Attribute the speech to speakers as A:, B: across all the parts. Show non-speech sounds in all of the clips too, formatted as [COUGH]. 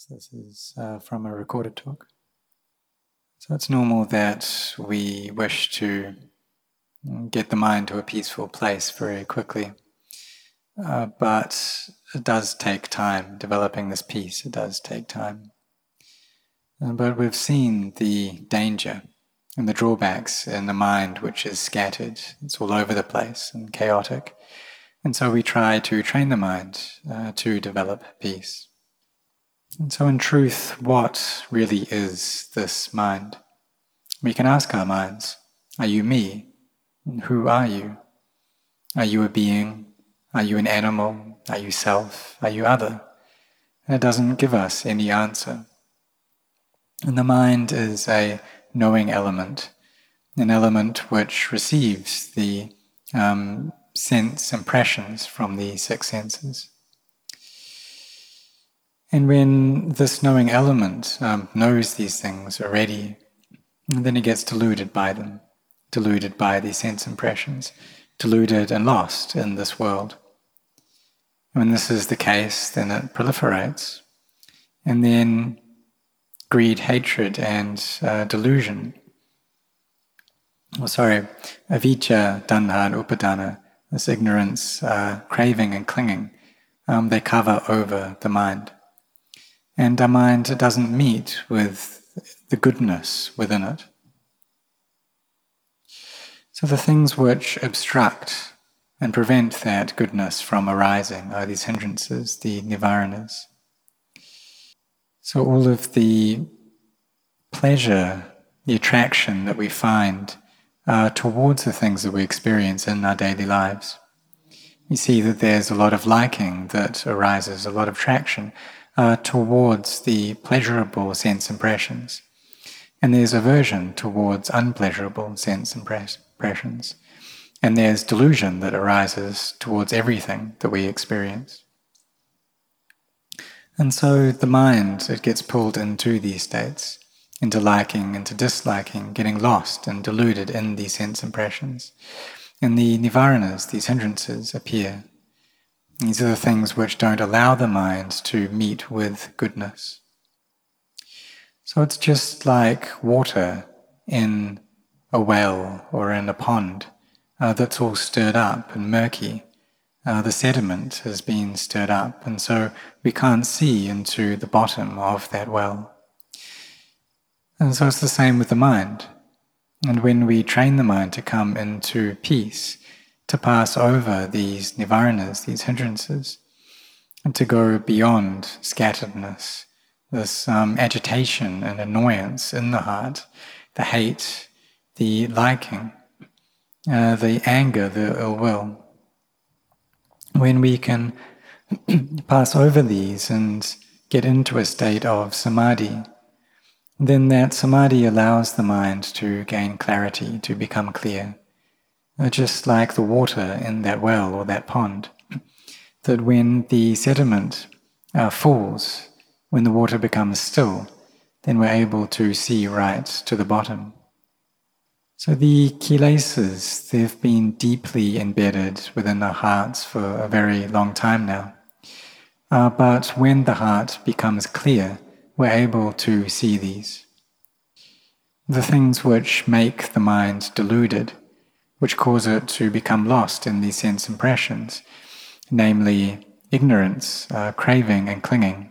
A: So this is uh, from a recorded talk. So it's normal that we wish to get the mind to a peaceful place very quickly. Uh, but it does take time developing this peace, it does take time. Uh, but we've seen the danger and the drawbacks in the mind which is scattered, it's all over the place and chaotic. And so we try to train the mind uh, to develop peace. And so, in truth, what really is this mind? We can ask our minds Are you me? Who are you? Are you a being? Are you an animal? Are you self? Are you other? And it doesn't give us any answer. And the mind is a knowing element, an element which receives the um, sense impressions from the six senses. And when this knowing element um, knows these things already, then it gets deluded by them, deluded by these sense impressions, deluded and lost in this world. When this is the case, then it proliferates. And then greed, hatred, and uh, delusion. Oh, sorry, avijja, tanha, and upadana, this ignorance, uh, craving, and clinging, um, they cover over the mind and our mind doesn't meet with the goodness within it. So the things which obstruct and prevent that goodness from arising are these hindrances, the nivaranas. So all of the pleasure, the attraction that we find uh, towards the things that we experience in our daily lives. You see that there's a lot of liking that arises, a lot of attraction uh, towards the pleasurable sense impressions. And there's aversion towards unpleasurable sense impressions. And there's delusion that arises towards everything that we experience. And so the mind, it gets pulled into these states, into liking, into disliking, getting lost and deluded in these sense impressions. And the nivaranas, these hindrances, appear these are the things which don't allow the mind to meet with goodness. So it's just like water in a well or in a pond uh, that's all stirred up and murky. Uh, the sediment has been stirred up, and so we can't see into the bottom of that well. And so it's the same with the mind. And when we train the mind to come into peace, to pass over these nivaranas, these hindrances, and to go beyond scatteredness, this um, agitation and annoyance in the heart, the hate, the liking, uh, the anger, the ill will. When we can [CLEARS THROAT] pass over these and get into a state of samadhi, then that samadhi allows the mind to gain clarity, to become clear just like the water in that well or that pond, that when the sediment uh, falls, when the water becomes still, then we're able to see right to the bottom. So the kilesas, they've been deeply embedded within our hearts for a very long time now. Uh, but when the heart becomes clear, we're able to see these. The things which make the mind deluded which cause it to become lost in these sense impressions, namely ignorance, uh, craving, and clinging.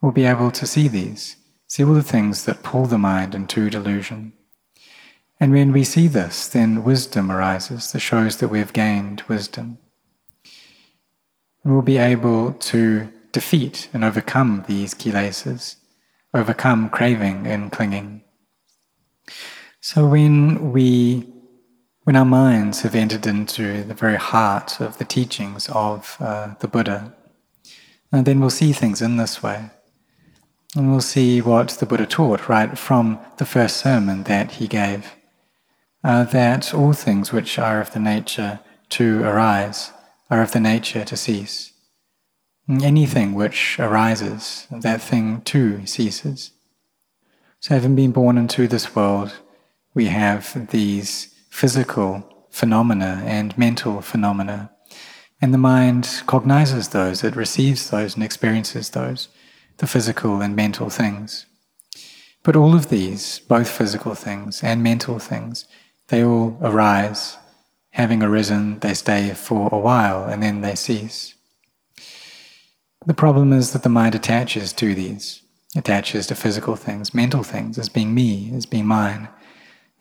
A: We'll be able to see these, see all the things that pull the mind into delusion. And when we see this, then wisdom arises that shows that we've gained wisdom. We'll be able to defeat and overcome these kilesas, overcome craving and clinging. So when we when our minds have entered into the very heart of the teachings of uh, the Buddha, and then we'll see things in this way. And we'll see what the Buddha taught right from the first sermon that he gave uh, that all things which are of the nature to arise are of the nature to cease. Anything which arises, that thing too ceases. So, having been born into this world, we have these physical phenomena and mental phenomena. And the mind cognizes those, it receives those and experiences those. the physical and mental things. But all of these, both physical things and mental things, they all arise. Having arisen, they stay for a while and then they cease. The problem is that the mind attaches to these, attaches to physical things, mental things, as being me, as being mine,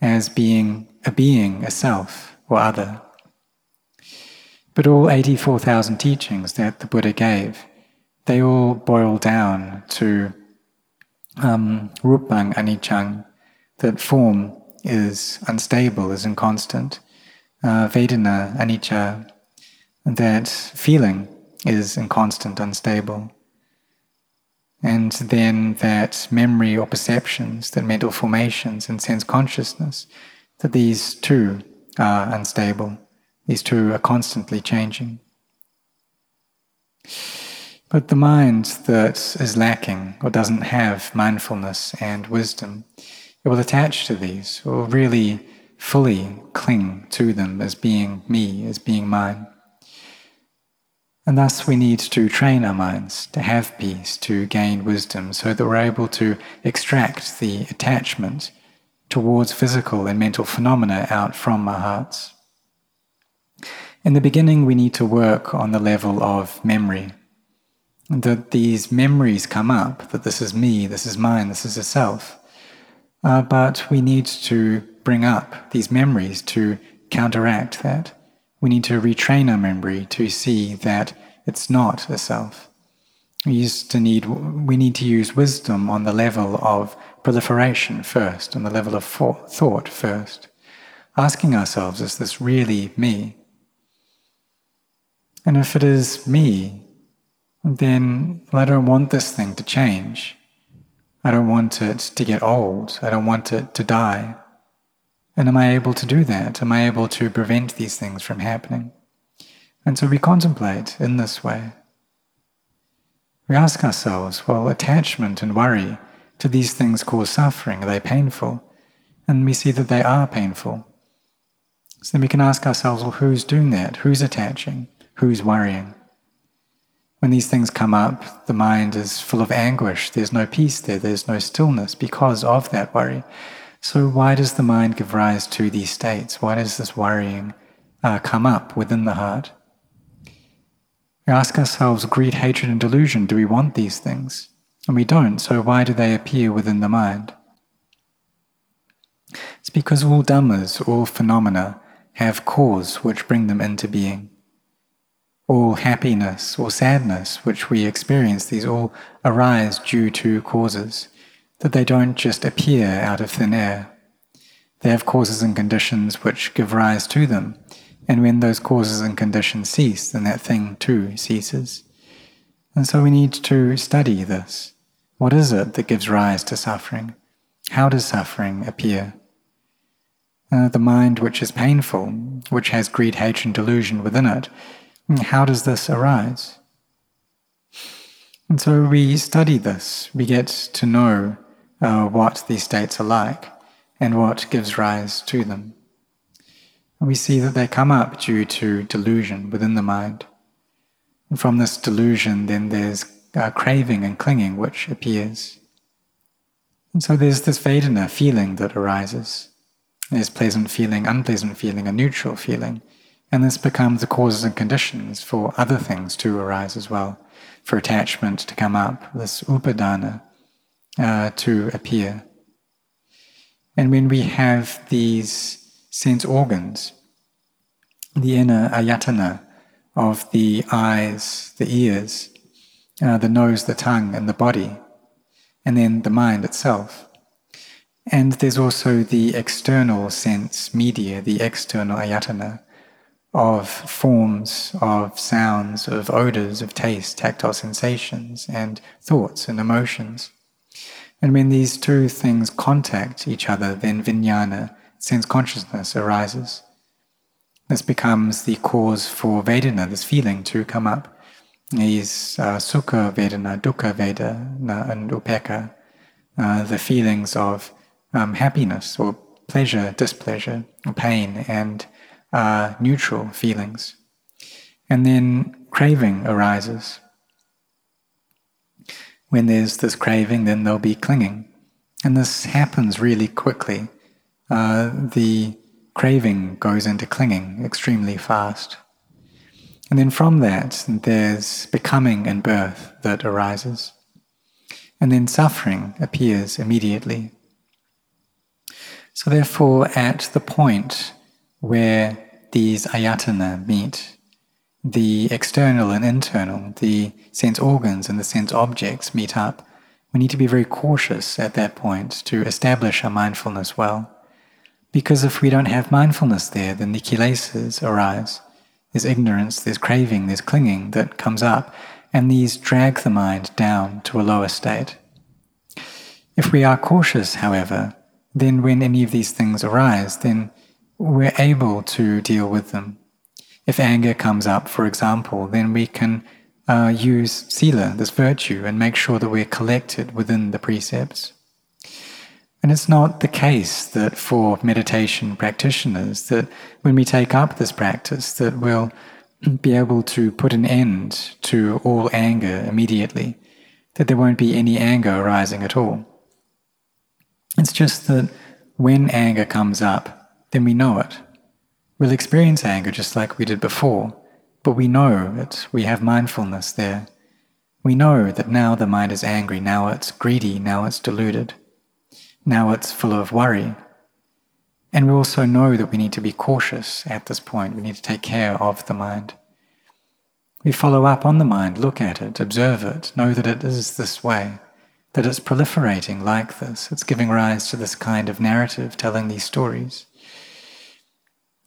A: as being a being, a self, or other. But all 84,000 teachings that the Buddha gave, they all boil down to um, rupang anichang, that form is unstable, is inconstant. Uh, Vedana anicca, that feeling is inconstant, unstable. And then that memory or perceptions, that mental formations and sense consciousness, that these too are unstable. These two are constantly changing. But the mind that is lacking or doesn't have mindfulness and wisdom, it will attach to these, will really fully cling to them as being me, as being mine. And thus we need to train our minds to have peace, to gain wisdom, so that we're able to extract the attachment towards physical and mental phenomena out from our hearts. In the beginning, we need to work on the level of memory that these memories come up, that this is me, this is mine, this is a self. Uh, but we need to bring up these memories to counteract that. We need to retrain our memory to see that it's not a self. We used to need we need to use wisdom on the level of proliferation first, and the level of thought first, asking ourselves, is this really me? And if it is me, then I don't want this thing to change. I don't want it to get old. I don't want it to die. And am I able to do that? Am I able to prevent these things from happening? And so we contemplate in this way. We ask ourselves, well, attachment and worry to these things cause suffering. Are they painful? And we see that they are painful. So then we can ask ourselves, well, who's doing that? Who's attaching? Who's worrying? When these things come up, the mind is full of anguish. There's no peace there, there's no stillness because of that worry. So, why does the mind give rise to these states? Why does this worrying uh, come up within the heart? We ask ourselves greed, hatred, and delusion do we want these things? And we don't, so why do they appear within the mind? It's because all dhammas, all phenomena, have cause which bring them into being all happiness or sadness which we experience, these all arise due to causes, that they don't just appear out of thin air. They have causes and conditions which give rise to them, and when those causes and conditions cease, then that thing too ceases. And so we need to study this. What is it that gives rise to suffering? How does suffering appear? Uh, the mind which is painful, which has greed, hatred, and delusion within it, how does this arise? And so we study this, we get to know uh, what these states are like and what gives rise to them. And we see that they come up due to delusion within the mind. From this delusion, then there's uh, craving and clinging which appears. And so there's this Vedana feeling that arises. There's pleasant feeling, unpleasant feeling, a neutral feeling. And this becomes the causes and conditions for other things to arise as well, for attachment to come up, this upadana uh, to appear. And when we have these sense organs, the inner ayatana of the eyes, the ears, uh, the nose, the tongue, and the body, and then the mind itself. And there's also the external sense media, the external ayatana, of forms, of sounds, of odors, of taste, tactile sensations, and thoughts and emotions. And when these two things contact each other, then vijnana, sense consciousness, arises. This becomes the cause for Vedana, this feeling to come up. These uh, Sukha Vedana, Dukkha Vedana, and Upekkha, uh, the feelings of um, happiness or pleasure, displeasure, pain, and are neutral feelings. And then craving arises. When there's this craving, then there'll be clinging. And this happens really quickly. Uh, the craving goes into clinging extremely fast. And then from that, there's becoming and birth that arises. And then suffering appears immediately. So, therefore, at the point where these ayatana meet, the external and internal, the sense organs and the sense objects meet up, we need to be very cautious at that point to establish our mindfulness well. Because if we don't have mindfulness there, then the kilesas arise. There's ignorance, there's craving, there's clinging that comes up, and these drag the mind down to a lower state. If we are cautious, however, then when any of these things arise, then we're able to deal with them. If anger comes up, for example, then we can uh, use sila, this virtue, and make sure that we're collected within the precepts. And it's not the case that for meditation practitioners that when we take up this practice that we'll be able to put an end to all anger immediately, that there won't be any anger arising at all. It's just that when anger comes up, then we know it. We'll experience anger just like we did before, but we know it. We have mindfulness there. We know that now the mind is angry, now it's greedy, now it's deluded, now it's full of worry. And we also know that we need to be cautious at this point. We need to take care of the mind. We follow up on the mind, look at it, observe it, know that it is this way that it's proliferating like this. It's giving rise to this kind of narrative, telling these stories.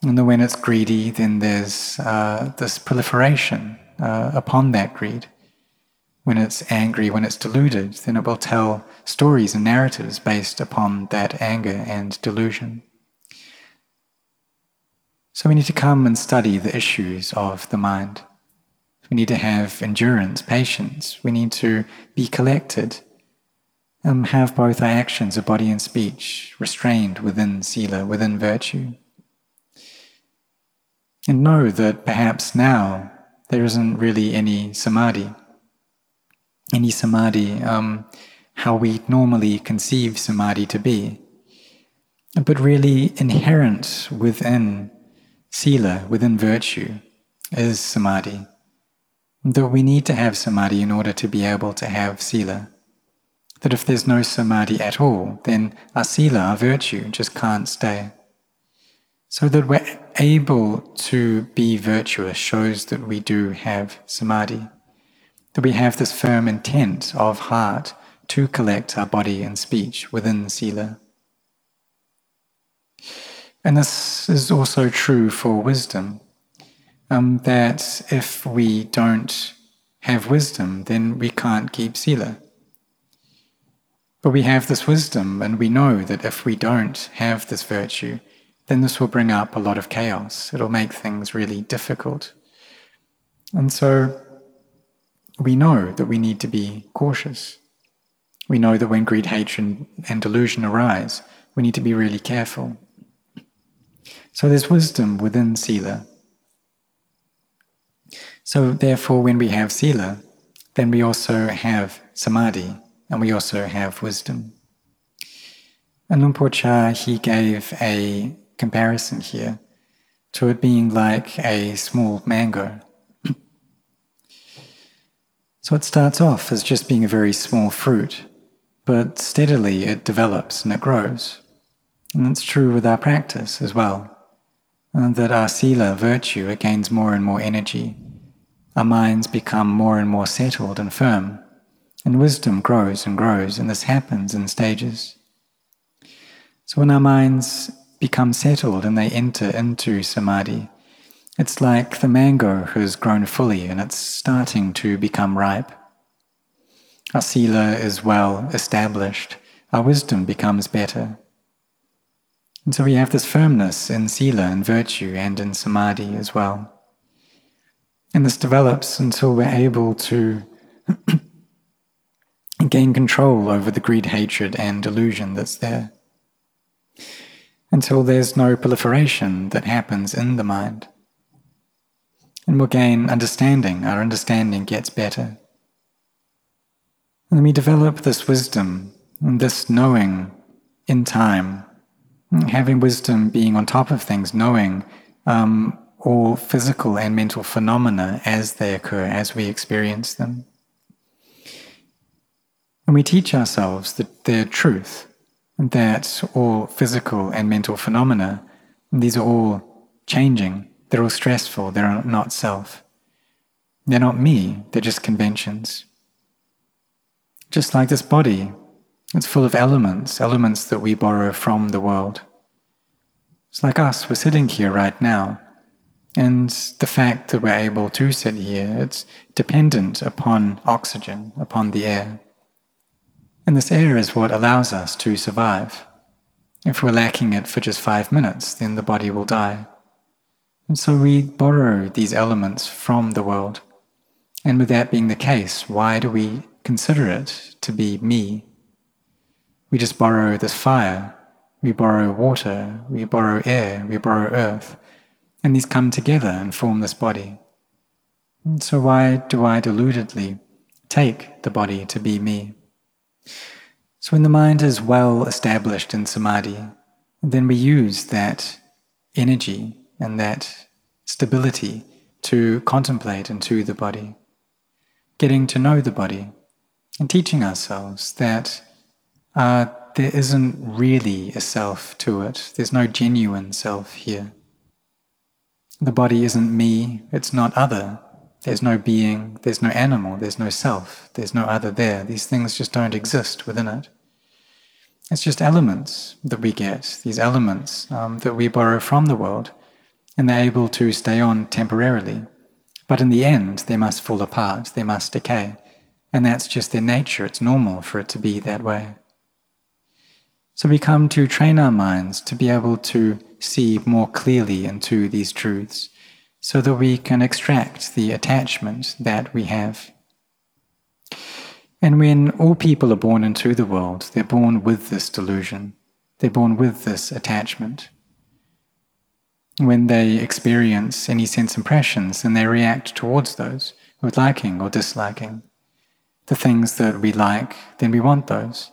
A: And then when it's greedy, then there's uh, this proliferation uh, upon that greed. When it's angry, when it's deluded, then it will tell stories and narratives based upon that anger and delusion. So we need to come and study the issues of the mind. We need to have endurance, patience. We need to be collected and have both our actions of body and speech restrained within sila, within virtue. And know that perhaps now there isn't really any samadhi, any samadhi, um, how we normally conceive samadhi to be, but really inherent within sila, within virtue, is samadhi. That we need to have samadhi in order to be able to have sila that if there's no samadhi at all, then our sila, our virtue, just can't stay. So that we're able to be virtuous shows that we do have samadhi, that we have this firm intent of heart to collect our body and speech within sila. And this is also true for wisdom, um, that if we don't have wisdom, then we can't keep sila. But we have this wisdom, and we know that if we don't have this virtue, then this will bring up a lot of chaos. It'll make things really difficult. And so we know that we need to be cautious. We know that when greed, hatred, and delusion arise, we need to be really careful. So there's wisdom within Sila. So therefore, when we have Sila, then we also have Samadhi, and we also have wisdom. And Luang Por Chah, he gave a comparison here to it being like a small mango. So it starts off as just being a very small fruit, but steadily it develops and it grows. And that's true with our practice as well. And that our sila virtue, it gains more and more energy. Our minds become more and more settled and firm and wisdom grows and grows, and this happens in stages. So when our minds become settled and they enter into samadhi, it's like the mango has grown fully and it's starting to become ripe. Our sila is well established, our wisdom becomes better. And so we have this firmness in sila and virtue and in samadhi as well. And this develops until we're able to [CLEARS THROAT] gain control over the greed, hatred, and delusion that's there. Until there's no proliferation that happens in the mind. And we'll gain understanding, our understanding gets better. And we develop this wisdom, and this knowing in time, having wisdom being on top of things, knowing um, all physical and mental phenomena as they occur, as we experience them. And we teach ourselves that they're truth, that all physical and mental phenomena, these are all changing, they're all stressful, they're not self. They're not me, they're just conventions. Just like this body, it's full of elements, elements that we borrow from the world. It's like us, we're sitting here right now. And the fact that we're able to sit here, it's dependent upon oxygen, upon the air. And this air is what allows us to survive. If we're lacking it for just five minutes, then the body will die. And so we borrow these elements from the world. And with that being the case, why do we consider it to be me? We just borrow this fire, we borrow water, we borrow air, we borrow earth, and these come together and form this body. And so why do I deludedly take the body to be me? So when the mind is well established in samadhi, then we use that energy and that stability to contemplate into the body, getting to know the body, and teaching ourselves that uh, there isn't really a self to it. There's no genuine self here. The body isn't me, it's not other. There's no being, there's no animal, there's no self, there's no other there. These things just don't exist within it. It's just elements that we get, these elements um, that we borrow from the world, and they're able to stay on temporarily. But in the end, they must fall apart, they must decay. And that's just their nature, it's normal for it to be that way. So we come to train our minds to be able to see more clearly into these truths so that we can extract the attachment that we have. And when all people are born into the world, they're born with this delusion, they're born with this attachment. When they experience any sense impressions, then they react towards those with liking or disliking. The things that we like, then we want those.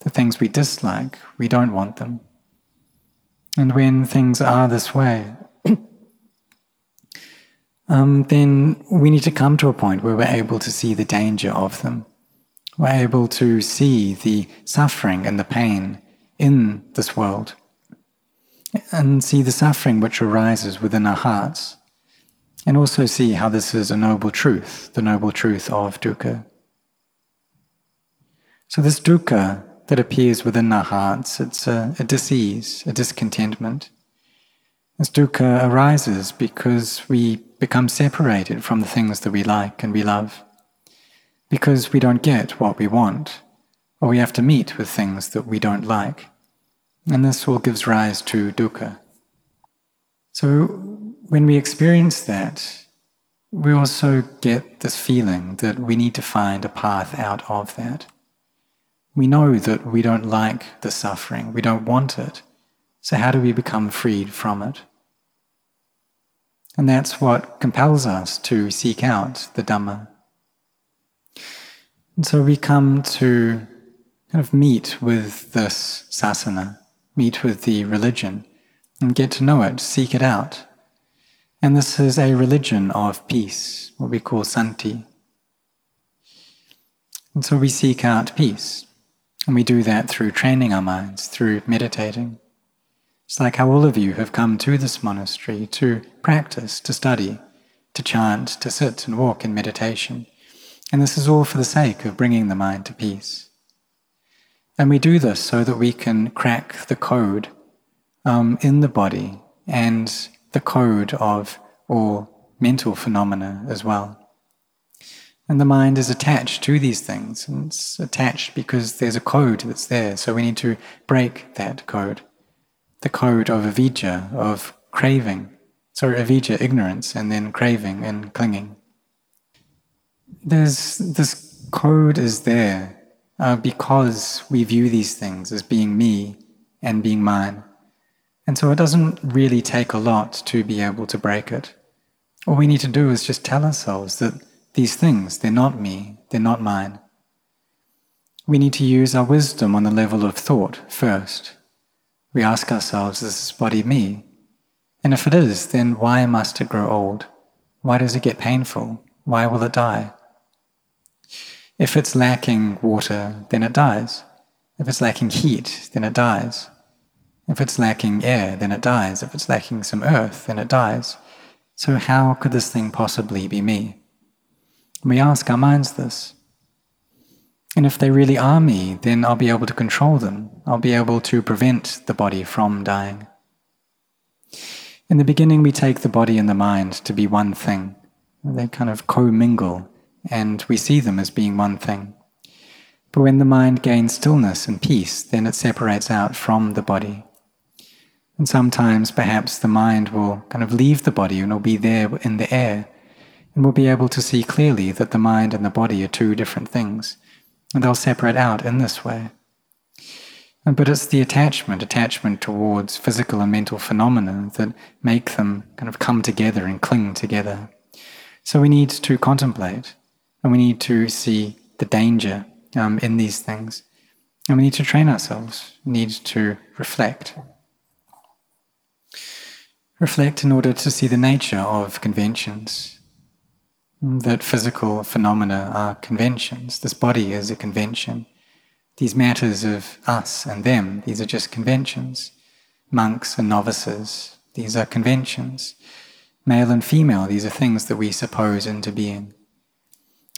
A: The things we dislike, we don't want them. And when things are this way, [COUGHS] um, then we need to come to a point where we're able to see the danger of them. We're able to see the suffering and the pain in this world and see the suffering which arises within our hearts, and also see how this is a noble truth, the noble truth of dukkha. So, this dukkha that appears within our hearts, it's a, a disease, a discontentment. This dukkha arises because we become separated from the things that we like and we love, because we don't get what we want, or we have to meet with things that we don't like. And this all gives rise to dukkha. So when we experience that, we also get this feeling that we need to find a path out of that. We know that we don't like the suffering, we don't want it. So, how do we become freed from it? And that's what compels us to seek out the Dhamma. And so we come to kind of meet with this sasana, meet with the religion, and get to know it, seek it out. And this is a religion of peace, what we call santi. And so we seek out peace. And we do that through training our minds, through meditating. It's like how all of you have come to this monastery to practice, to study, to chant, to sit and walk in meditation. And this is all for the sake of bringing the mind to peace. And we do this so that we can crack the code um, in the body and the code of all mental phenomena as well. And the mind is attached to these things, and it's attached because there's a code that's there, so we need to break that code the code of avijja, of craving. Sorry, avijja, ignorance, and then craving and clinging. There's this code is there uh, because we view these things as being me and being mine. And so it doesn't really take a lot to be able to break it. All we need to do is just tell ourselves that these things, they're not me, they're not mine. we need to use our wisdom on the level of thought first. We ask ourselves, is this body me? And if it is, then why must it grow old? Why does it get painful? Why will it die? If it's lacking water, then it dies. If it's lacking heat, then it dies. If it's lacking air, then it dies. If it's lacking some earth, then it dies. So, how could this thing possibly be me? We ask our minds this. And if they really are me, then I'll be able to control them. I'll be able to prevent the body from dying. In the beginning, we take the body and the mind to be one thing. They kind of commingle, and we see them as being one thing. But when the mind gains stillness and peace, then it separates out from the body. And sometimes perhaps the mind will kind of leave the body and will be there in the air, and will be able to see clearly that the mind and the body are two different things, and they'll separate out in this way. But it's the attachment, attachment towards physical and mental phenomena that make them kind of come together and cling together. So we need to contemplate, and we need to see the danger um, in these things, and we need to train ourselves, we need to reflect. Reflect in order to see the nature of conventions. That physical phenomena are conventions. This body is a convention. These matters of us and them, these are just conventions. Monks and novices, these are conventions. Male and female, these are things that we suppose into being.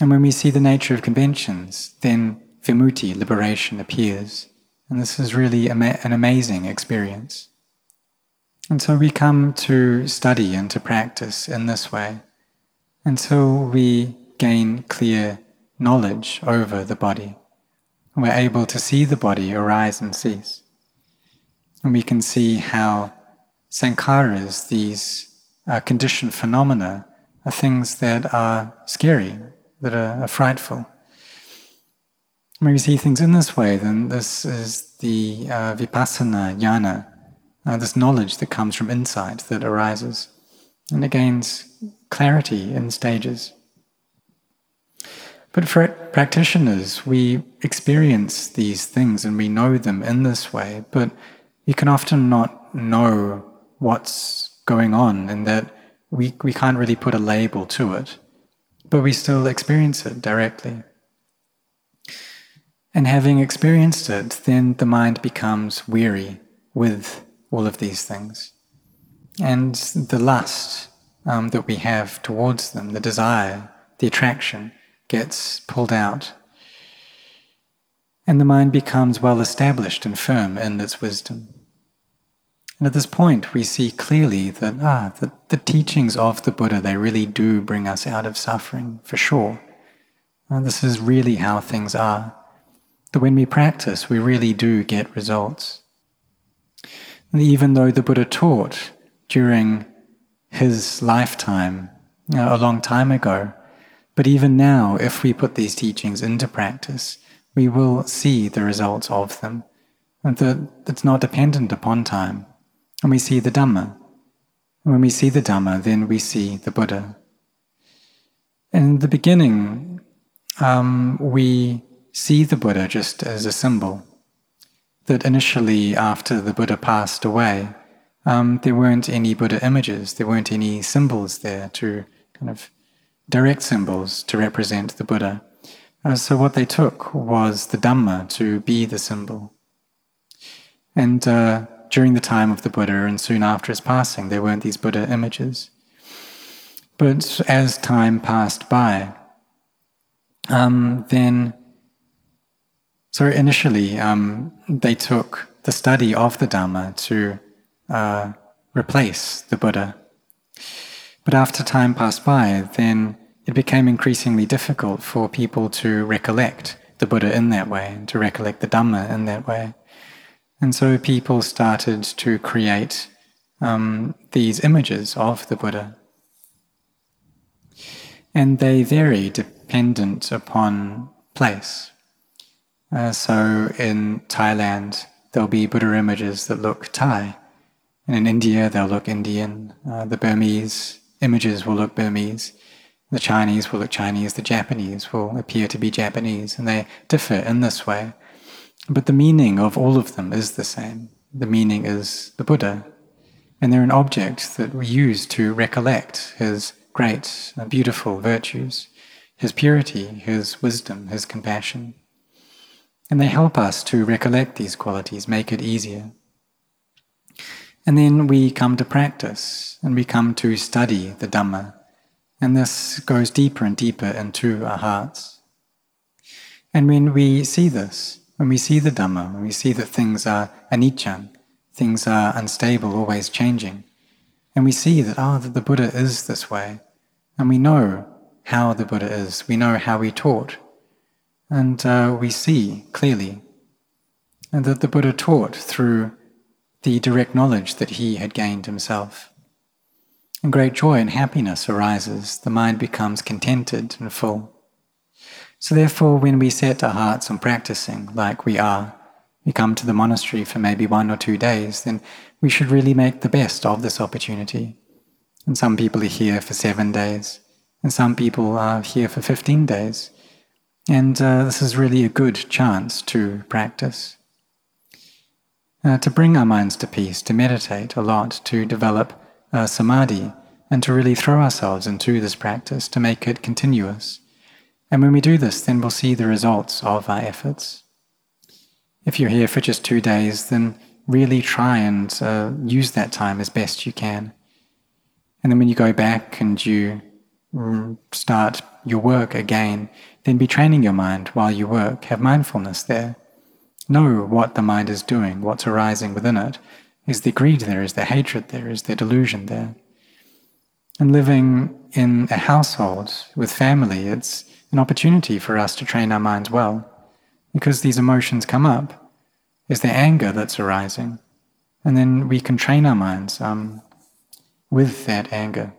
A: And when we see the nature of conventions, then vimutti, liberation, appears. And this is really an amazing experience. And so we come to study and to practice in this way until we gain clear knowledge over the body. We're able to see the body arise and cease. And we can see how sankharas, these uh, conditioned phenomena, are things that are scary, that are, are frightful. When we see things in this way, then this is the uh, vipassana jnana, uh, this knowledge that comes from insight that arises, and it gains clarity in stages. But for practitioners, we experience these things and we know them in this way, but you can often not know what's going on, and that we, we can't really put a label to it, but we still experience it directly. And having experienced it, then the mind becomes weary with all of these things. And the lust um, that we have towards them, the desire, the attraction, gets pulled out. And the mind becomes well established and firm in its wisdom. And at this point, we see clearly that, ah, the, the teachings of the Buddha, they really do bring us out of suffering, for sure. And this is really how things are. That when we practice, we really do get results even though the Buddha taught during his lifetime you know, a long time ago. But even now, if we put these teachings into practice, we will see the results of them. And that it's not dependent upon time. And we see the Dhamma. And when we see the Dhamma, then we see the Buddha. In the beginning, um, we see the Buddha just as a symbol that initially, after the Buddha passed away, um, there weren't any Buddha images, there weren't any symbols there to kind of direct symbols to represent the Buddha. Uh, so what they took was the Dhamma to be the symbol. And uh, during the time of the Buddha and soon after his passing, there weren't these Buddha images. But as time passed by, um, then so initially, um, they took the study of the Dhamma to uh, replace the Buddha. But after time passed by, then it became increasingly difficult for people to recollect the Buddha in that way, and to recollect the Dhamma in that way. And so people started to create um, these images of the Buddha. And they vary dependent upon place. Uh, so in Thailand, there'll be Buddha images that look Thai. And in India, they'll look Indian. Uh, the Burmese images will look Burmese. The Chinese will look Chinese, the Japanese will appear to be Japanese, and they differ in this way. But the meaning of all of them is the same. The meaning is the Buddha. And they're an object that we use to recollect his great and beautiful virtues, his purity, his wisdom, his compassion. And they help us to recollect these qualities, make it easier. And then we come to practice and we come to study the Dhamma. And this goes deeper and deeper into our hearts. And when we see this, when we see the Dhamma, when we see that things are anicca, things are unstable, always changing, and we see that, oh, that the Buddha is this way, and we know how the Buddha is, we know how he taught, and uh, we see clearly and that the Buddha taught through the direct knowledge that he had gained himself. And great joy and happiness arises, the mind becomes contented and full. So, therefore, when we set our hearts on practicing like we are, we come to the monastery for maybe one or two days, then we should really make the best of this opportunity. And some people are here for seven days, and some people are here for 15 days. And uh, this is really a good chance to practice. Uh, to bring our minds to peace, to meditate a lot, to develop uh, samadhi, and to really throw ourselves into this practice, to make it continuous. And when we do this, then we'll see the results of our efforts. If you're here for just two days, then really try and uh, use that time as best you can. And then when you go back and you mm, start your work again, then be training your mind while you work. Have mindfulness there. Know what the mind is doing, what's arising within it. Is there greed there? Is there hatred there? Is there delusion there? And living in a household with family, it's an opportunity for us to train our minds well. Because these emotions come up. Is there anger that's arising? And then we can train our minds um, with that anger.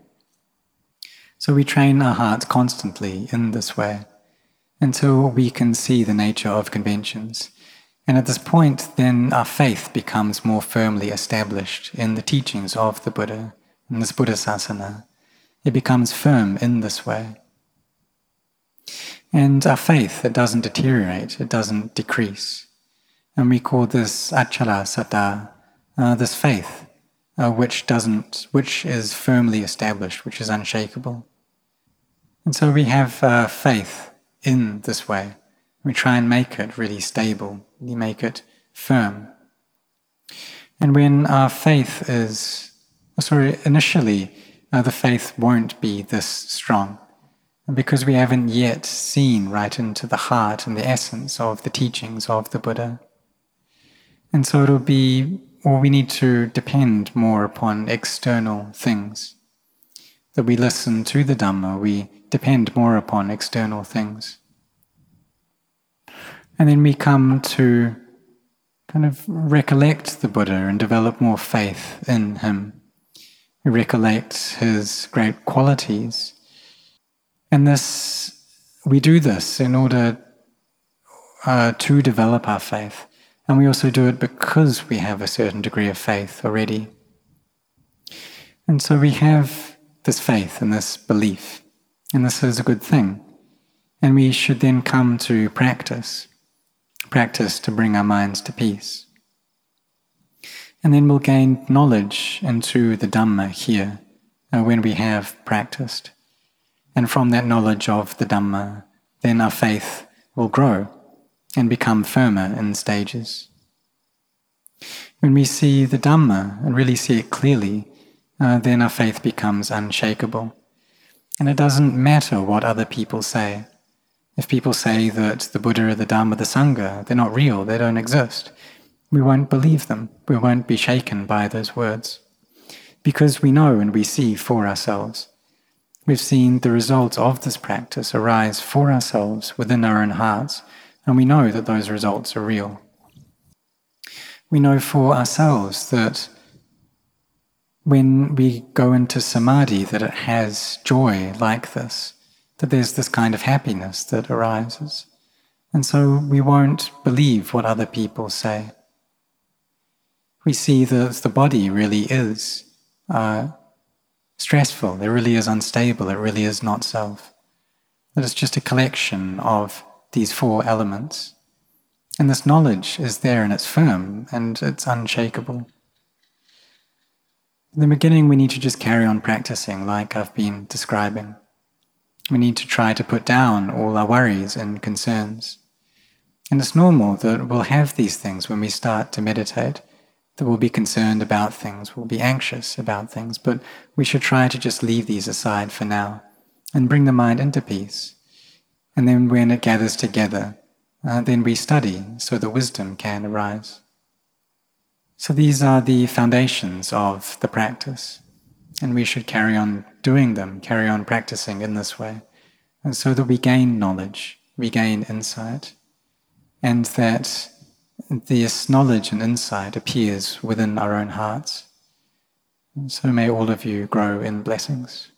A: So we train our hearts constantly in this way until we can see the nature of conventions. And at this point, then our faith becomes more firmly established in the teachings of the Buddha, in this Buddha Sasana. It becomes firm in this way. And our faith, it doesn't deteriorate, it doesn't decrease. And we call this achala saddha, uh, this faith, uh, which doesn't, which is firmly established, which is unshakable. And so we have uh, faith in this way. We try and make it really stable, we make it firm. And when our faith is, sorry, initially, uh, the faith won't be this strong because we haven't yet seen right into the heart and the essence of the teachings of the Buddha. And so it'll be, or we need to depend more upon external things. That we listen to the Dhamma, we depend more upon external things. And then we come to kind of recollect the Buddha and develop more faith in him. We recollect his great qualities. And this, we do this in order uh, to develop our faith. And we also do it because we have a certain degree of faith already. And so we have this faith and this belief, and this is a good thing. And we should then come to practice practice to bring our minds to peace. And then we'll gain knowledge into the Dhamma here uh, when we have practiced. And from that knowledge of the Dhamma, then our faith will grow and become firmer in stages. When we see the Dhamma and really see it clearly, uh, then our faith becomes unshakable. And it doesn't matter what other people say. If people say that the Buddha, the Dhamma, the Sangha, they're not real, they don't exist, we won't believe them. We won't be shaken by those words. Because we know and we see for ourselves. We've seen the results of this practice arise for ourselves within our own hearts, and we know that those results are real. We know for ourselves that when we go into samadhi that it has joy like this that there's this kind of happiness that arises. And so we won't believe what other people say. We see that the body really is uh, stressful, it really is unstable, it really is not self. That it's just a collection of these four elements. And this knowledge is there and it's firm and it's unshakable. In the beginning, we need to just carry on practicing like I've been describing. We need to try to put down all our worries and concerns. And it's normal that we'll have these things when we start to meditate, that we'll be concerned about things, we'll be anxious about things, but we should try to just leave these aside for now and bring the mind into peace. And then when it gathers together, uh, then we study so the wisdom can arise. So these are the foundations of the practice, and we should carry on doing them, carry on practicing in this way, and so that we gain knowledge, we gain insight, and that this knowledge and insight appears within our own hearts. So may all of you grow in blessings.